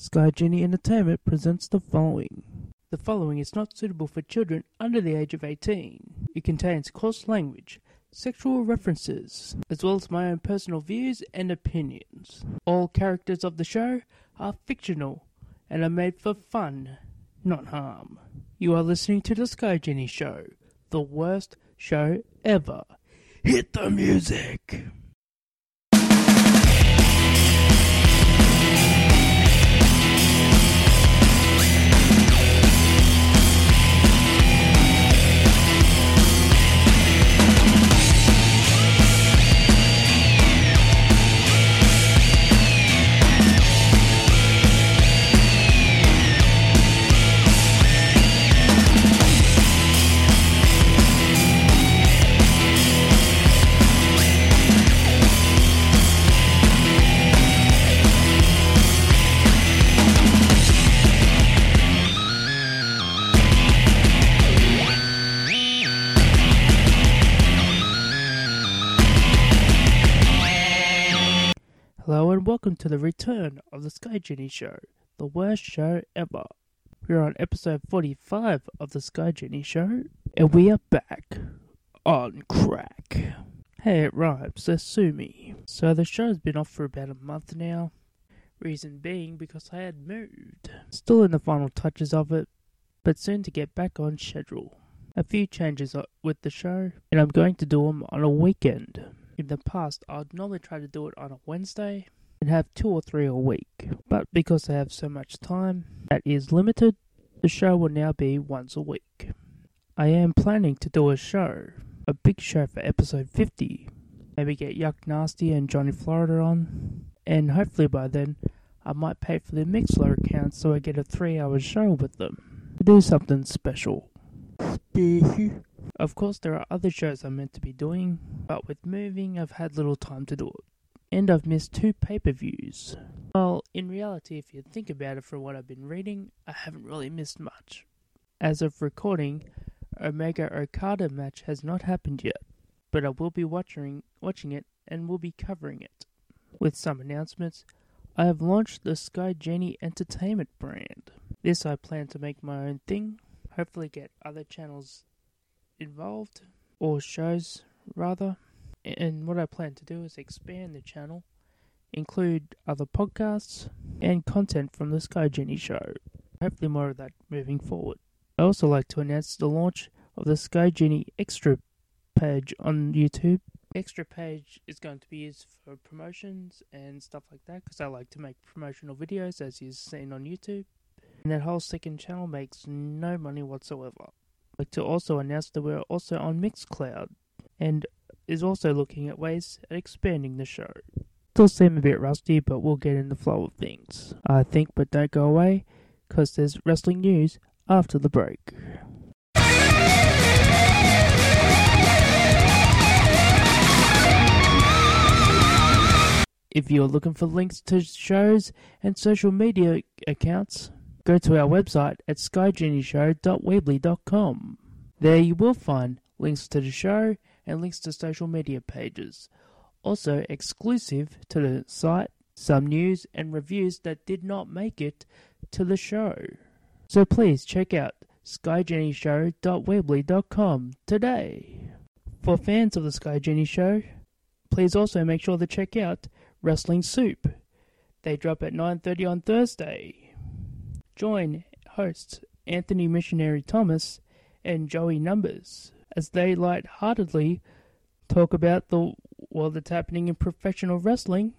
Sky Genie Entertainment presents the following. The following is not suitable for children under the age of 18. It contains coarse language, sexual references, as well as my own personal views and opinions. All characters of the show are fictional and are made for fun, not harm. You are listening to The Sky Genie Show, the worst show ever. Hit the music! Hello and welcome to the return of the Sky Genie Show, the worst show ever. We're on episode 45 of the Sky Genie Show, and we are back on crack. Hey, it rhymes, so sue me. So the show's been off for about a month now. Reason being because I had moved. Still in the final touches of it, but soon to get back on schedule. A few changes with the show, and I'm going to do them on a weekend. In the past, I'd normally try to do it on a Wednesday and have two or three a week. But because I have so much time that is limited, the show will now be once a week. I am planning to do a show, a big show for episode 50. Maybe get Yuck Nasty and Johnny Florida on, and hopefully by then I might pay for the Mixlr account so I get a three hour show with them. Do something special. Of course, there are other shows I'm meant to be doing, but with moving, I've had little time to do it. And I've missed two pay per views. Well, in reality, if you think about it from what I've been reading, I haven't really missed much. As of recording, Omega Okada match has not happened yet, but I will be watching, watching it and will be covering it. With some announcements, I have launched the Sky Genie Entertainment brand. This I plan to make my own thing, hopefully get other channels involved, or shows rather. And what I plan to do is expand the channel, include other podcasts, and content from the Sky Genie show. Hopefully, more of that moving forward. I also like to announce the launch of the Sky Genie Extra page on YouTube. Extra page is going to be used for promotions and stuff like that because I like to make promotional videos as you've seen on YouTube. And that whole second channel makes no money whatsoever like to also announce that we're also on Mixcloud and is also looking at ways at expanding the show. Still seem a bit rusty, but we'll get in the flow of things. I think, but don't go away, because there's wrestling news after the break. If you're looking for links to shows and social media accounts, go to our website at skygenieshow.weebly.com. There you will find links to the show and links to social media pages. Also, exclusive to the site, some news and reviews that did not make it to the show. So please check out skygenieshow.weebly.com today. For fans of the Sky Genie Show, please also make sure to check out Wrestling Soup. They drop at 9:30 on Thursday. Join hosts Anthony Missionary Thomas and Joey Numbers as they light-heartedly talk about the what that's happening in professional wrestling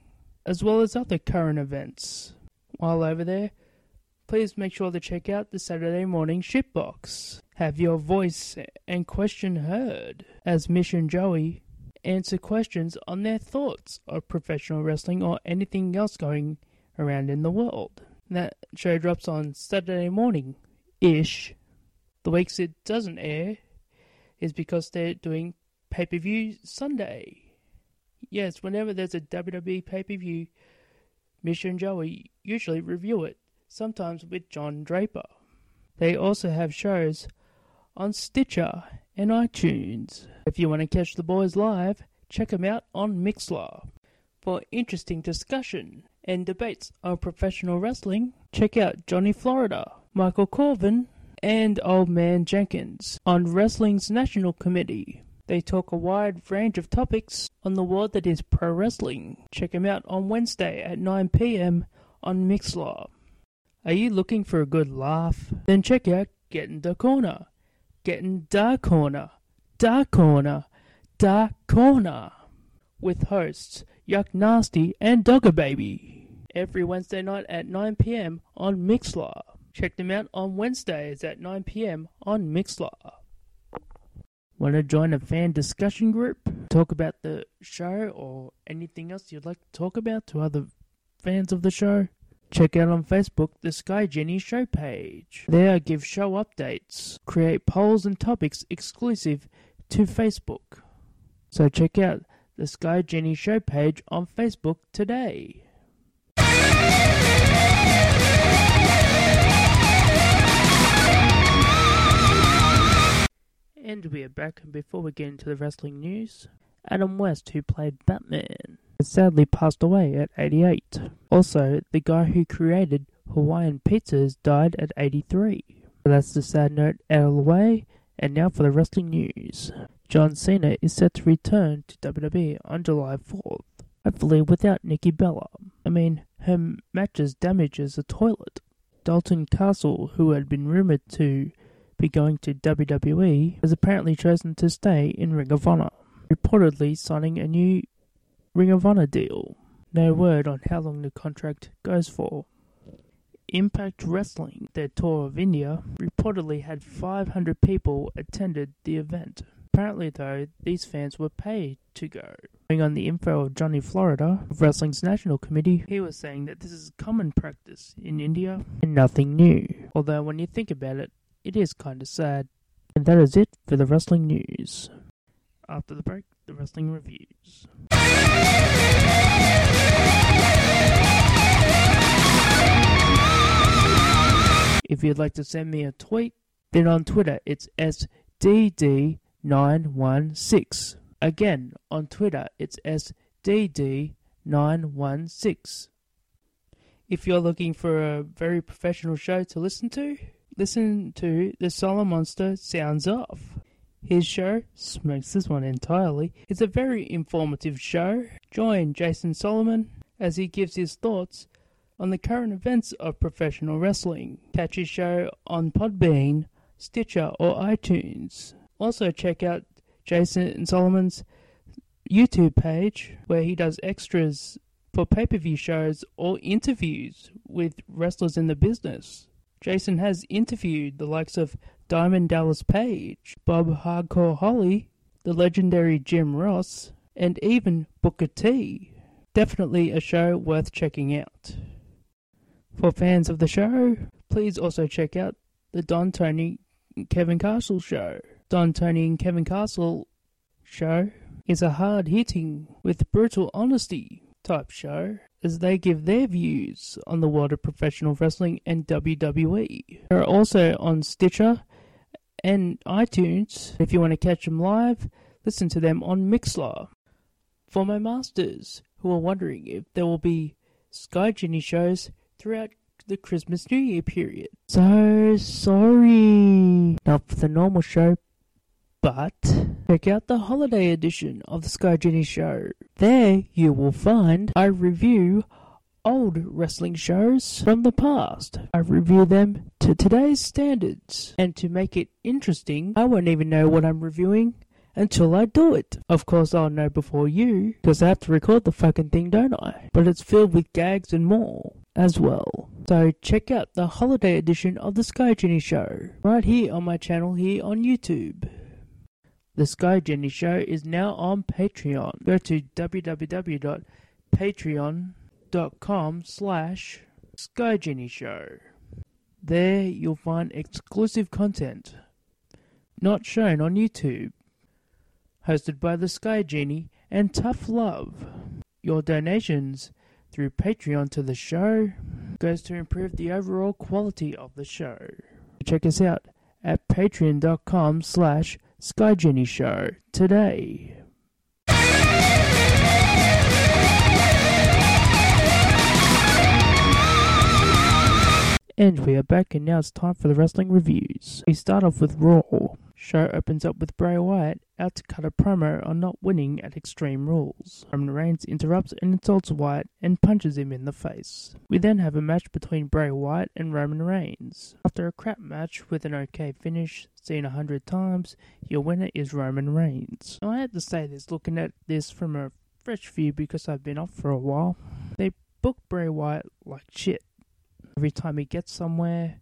as well as other current events. While over there, please make sure to check out the Saturday morning shitbox. Have your voice and question heard as Mission Joey answer questions on their thoughts of professional wrestling or anything else going around in the world. That show drops on Saturday morning ish. The weeks it doesn't air is because they're doing pay per view Sunday. Yes, whenever there's a WWE pay per view, Mission Joey usually review it, sometimes with John Draper. They also have shows on Stitcher and iTunes. If you want to catch the boys live, check them out on Mixlr for interesting discussion and debates on professional wrestling, check out Johnny Florida, Michael Corvin, and Old Man Jenkins on Wrestling's National Committee. They talk a wide range of topics on the world that is pro wrestling. Check them out on Wednesday at 9 pm on Mixlr. Are you looking for a good laugh? Then check out Getting the Corner. Getting the Corner. Da Corner. Da Corner. With hosts Yuck Nasty and Dogger Baby. Every Wednesday night at 9 pm on Mixlr. Check them out on Wednesdays at 9 pm on Mixlr. Want to join a fan discussion group? Talk about the show or anything else you'd like to talk about to other fans of the show? Check out on Facebook the Sky Genie show page. There I give show updates, create polls and topics exclusive to Facebook. So check out the Sky Genie show page on Facebook today. And we are back, and before we get into the wrestling news, Adam West, who played Batman, has sadly passed away at 88. Also, the guy who created Hawaiian pizzas died at 83. So that's the sad note out of the way, and now for the wrestling news. John Cena is set to return to WWE on July 4th, hopefully without Nikki Bella. I mean, her matches damages a toilet. Dalton Castle, who had been rumored to be going to WWE, has apparently chosen to stay in Ring of Honor, reportedly signing a new Ring of Honor deal. No word on how long the contract goes for. Impact Wrestling, their tour of India, reportedly had 500 people attended the event. Apparently, though, these fans were paid to go. Going on the info of Johnny Florida of Wrestling's National Committee, he was saying that this is common practice in India and nothing new. Although, when you think about it, it is kind of sad. And that is it for the wrestling news. After the break, the wrestling reviews. If you'd like to send me a tweet, then on Twitter it's SDD916. Again, on Twitter it's SDD916. If you're looking for a very professional show to listen to, listen to The Solomonster Sounds Off. His show, Smokes This One Entirely, is a very informative show. Join Jason Solomon as he gives his thoughts on the current events of professional wrestling. Catch his show on Podbean, Stitcher, or iTunes. Also, check out Jason Solomon's YouTube page where he does extras for pay per view shows or interviews with wrestlers in the business. Jason has interviewed the likes of Diamond Dallas Page, Bob Hardcore Holly, the legendary Jim Ross, and even Booker T. Definitely a show worth checking out. For fans of the show, please also check out the Don Tony Kevin Castle show. Don Tony and Kevin Castle show is a hard hitting with brutal honesty type show as they give their views on the world of professional wrestling and WWE. They're also on Stitcher and iTunes. If you want to catch them live, listen to them on Mixlr. For my masters who are wondering if there will be Sky Genie shows throughout the Christmas New Year period. So sorry. Not for the normal show, but check out the holiday edition of the Sky Genie Show. There you will find I review old wrestling shows from the past. I review them to today's standards. And to make it interesting, I won't even know what I'm reviewing until I do it. Of course, I'll know before you, because I have to record the fucking thing, don't I? But it's filled with gags and more as well. So check out the holiday edition of the Sky Genie Show right here on my channel here on YouTube. The Sky Genie Show is now on Patreon. Go to www.patreon.com slash Sky Show. There you'll find exclusive content not shown on YouTube. Hosted by the Sky Genie and Tough Love. Your donations through Patreon to the show goes to improve the overall quality of the show. Check us out at patreon.com slash Sky Genie Show today. And we are back, and now it's time for the wrestling reviews. We start off with Raw. Show opens up with Bray Wyatt out to cut a promo on not winning at Extreme Rules. Roman Reigns interrupts and insults Wyatt and punches him in the face. We then have a match between Bray Wyatt and Roman Reigns. After a crap match with an okay finish, seen a hundred times, your winner is Roman Reigns. Now, I have to say this looking at this from a fresh view because I've been off for a while. They book Bray Wyatt like shit. Every time he gets somewhere,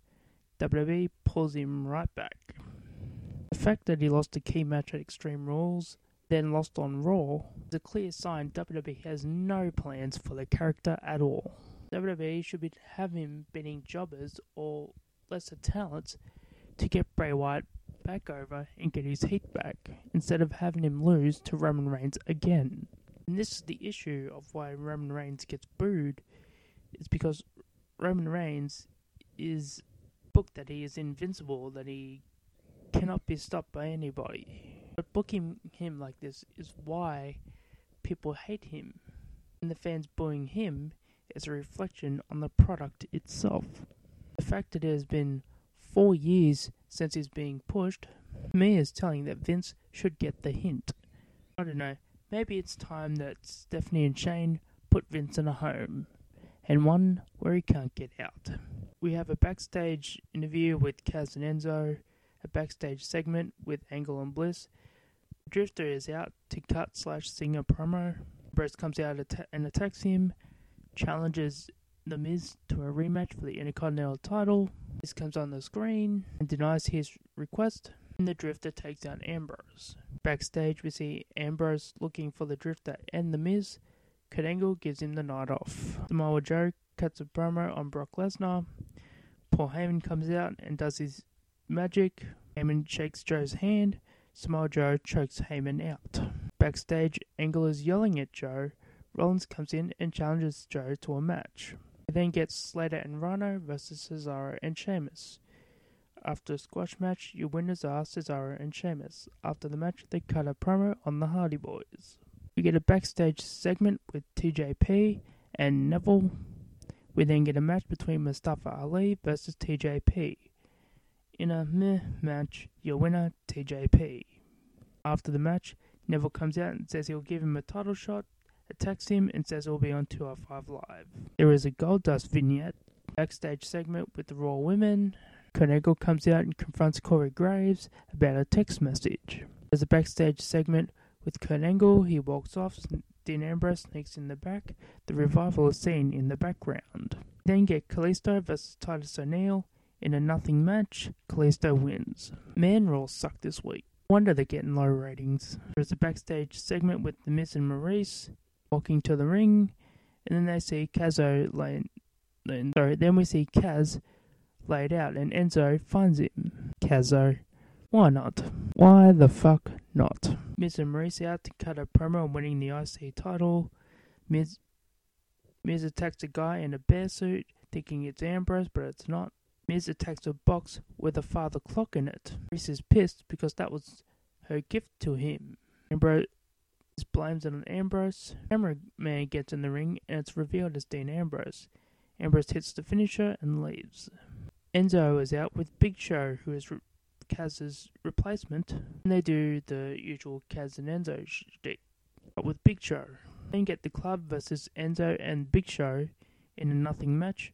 WWE pulls him right back. The fact that he lost a key match at Extreme Rules, then lost on Raw, is a clear sign WWE has no plans for the character at all. WWE should be have him beating jobbers or lesser talents to get Bray Wyatt back over and get his heat back, instead of having him lose to Roman Reigns again. And this is the issue of why Roman Reigns gets booed, is because Roman Reigns is booked that he is invincible, that he cannot be stopped by anybody. But booking him like this is why people hate him. And the fans booing him is a reflection on the product itself. The fact that it has been four years since he's being pushed, me is telling that Vince should get the hint. I don't know, maybe it's time that Stephanie and Shane put Vince in a home and one where he can't get out. We have a backstage interview with Kaz and Enzo, a backstage segment with Angle and Bliss. Drifter is out to cut slash sing a promo. Brett comes out and attacks him, challenges The Miz to a rematch for the Intercontinental title. This comes on the screen and denies his request, and the Drifter takes down Ambrose. Backstage, we see Ambrose looking for the Drifter and The Miz. Kurt Angle gives him the night off. Samoa Joe cuts a promo on Brock Lesnar. Paul Heyman comes out and does his magic. Heyman shakes Joe's hand. Samoa Joe chokes Heyman out. Backstage, Angle is yelling at Joe. Rollins comes in and challenges Joe to a match. He then gets Slater and Rhyno versus Cesaro and Sheamus. After a squash match, your winners are Cesaro and Sheamus. After the match, they cut a promo on the Hardy Boys. We get a backstage segment with TJP and Neville. We then get a match between Mustafa Ali versus TJP. In a meh match, your winner, TJP. After the match, Neville comes out and says he'll give him a title shot, attacks him, and says he'll be on 205 Live. There is a Goldust vignette, backstage segment with the Raw Women. Kurt comes out and confronts Corey Graves about a text message. There's a backstage segment with Kurt Angle, he walks off, Dean Ambrose sneaks in the back, the revival is seen in the background. Then get Kalisto versus Titus O'Neil. In a nothing match, Kalisto wins. Man Raw sucked this week. Wonder they're getting low ratings. There's a backstage segment with The Miz and Maryse walking to the ring, and then they see Kazzo laying. Sorry, then we see Kaz laid out, and Enzo finds him. Kazzo why not? Why the fuck not? Miz and Maryse out to cut a promo on winning the IC title. Miz, Miz attacks a guy in a bear suit, thinking it's Ambrose, but it's not. Miz attacks a box with a father clock in it. Maryse is pissed because that was her gift to him. Ambrose blames it on Ambrose. Cameraman gets in the ring and it's revealed as Dean Ambrose. Ambrose hits the finisher and leaves. Enzo is out with Big Show, who is re- Kaz's replacement, and they do the usual Kaz and Enzo shtick, but with Big Show. Then get the club versus Enzo and Big Show in a nothing match.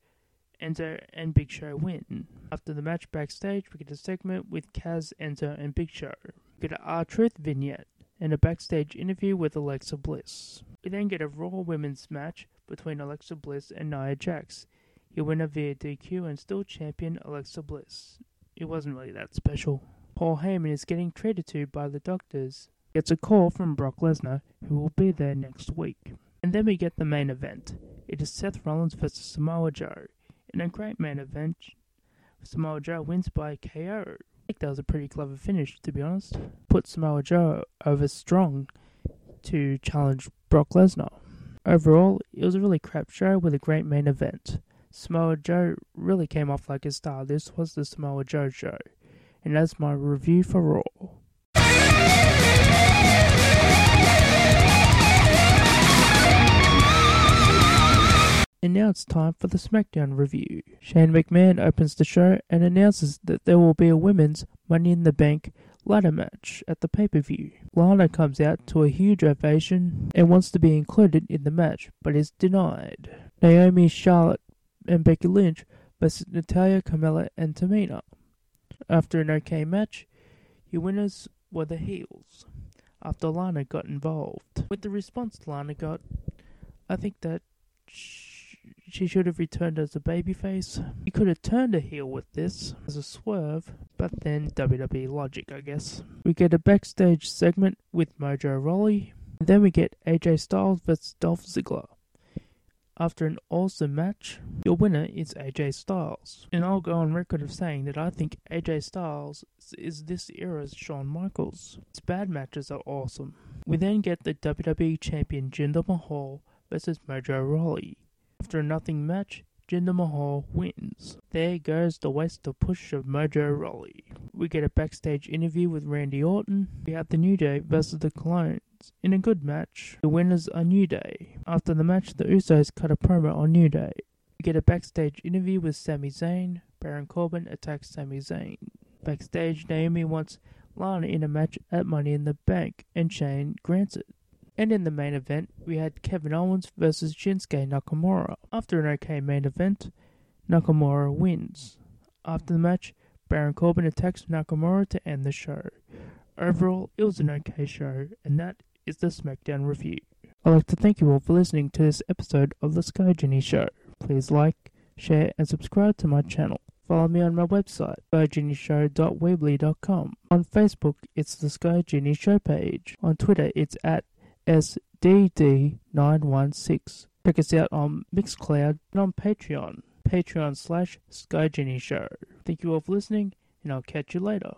Enzo and Big Show win. After the match backstage, we get a segment with Kaz, Enzo, and Big Show. We get an R-Truth vignette and a backstage interview with Alexa Bliss. We then get a Raw Women's match between Alexa Bliss and Nia Jax. You win a via DQ and still champion Alexa Bliss it wasn't really that special. Paul Heyman is getting treated to by the doctors. Gets a call from Brock Lesnar, who will be there next week. And then we get the main event. It is Seth Rollins versus Samoa Joe. In a great main event, Samoa Joe wins by KO. I think that was a pretty clever finish, to be honest. Put Samoa Joe over strong to challenge Brock Lesnar. Overall, it was a really crap show with a great main event. Samoa Joe really came off like a star. This was the Samoa Joe show. And that's my review for Raw. And now it's time for the SmackDown review. Shane McMahon opens the show and announces that there will be a women's Money in the Bank ladder match at the pay per view. Lana comes out to a huge ovation and wants to be included in the match, but is denied. Naomi, Charlotte, and Becky Lynch versus Natalya, Carmella, and Tamina. After an okay match, your winners were the heels. After Lana got involved. With the response Lana got, I think that she should have returned as a babyface. You could have turned a heel with this as a swerve, but then WWE logic, I guess. We get a backstage segment with Mojo Rawley, and then we get AJ Styles vs Dolph Ziggler. After an awesome match, your winner is AJ Styles. And I'll go on record of saying that I think AJ Styles is this era's Shawn Michaels. His bad matches are awesome. We then get the WWE Champion Jinder Mahal versus Mojo Rawley. After a nothing match, Jinder Mahal wins. There goes the waste of push of Mojo Rawley. We get a backstage interview with Randy Orton. We have the New Day versus the Colóns. In a good match, the winners are New Day. After the match, the Usos cut a promo on New Day. We get a backstage interview with Sami Zayn. Baron Corbin attacks Sami Zayn. Backstage, Naomi wants Lana in a match at Money in the Bank, and Shane grants it. And in the main event, we had Kevin Owens versus Shinsuke Nakamura. After an okay main event, Nakamura wins. After the match, Baron Corbin attacks Nakamura to end the show. Overall, it was an okay show, and that is the SmackDown review. I'd like to thank you all for listening to this episode of The Sky Genie Show. Please like, share, and subscribe to my channel. Follow me on my website, skygenieshow.weebly.com. On Facebook, it's the Sky Genie Show page. On Twitter, it's at SDD916. Check us out on Mixcloud and on Patreon. Patreon slash Sky Genie Show. Thank you all for listening, and I'll catch you later.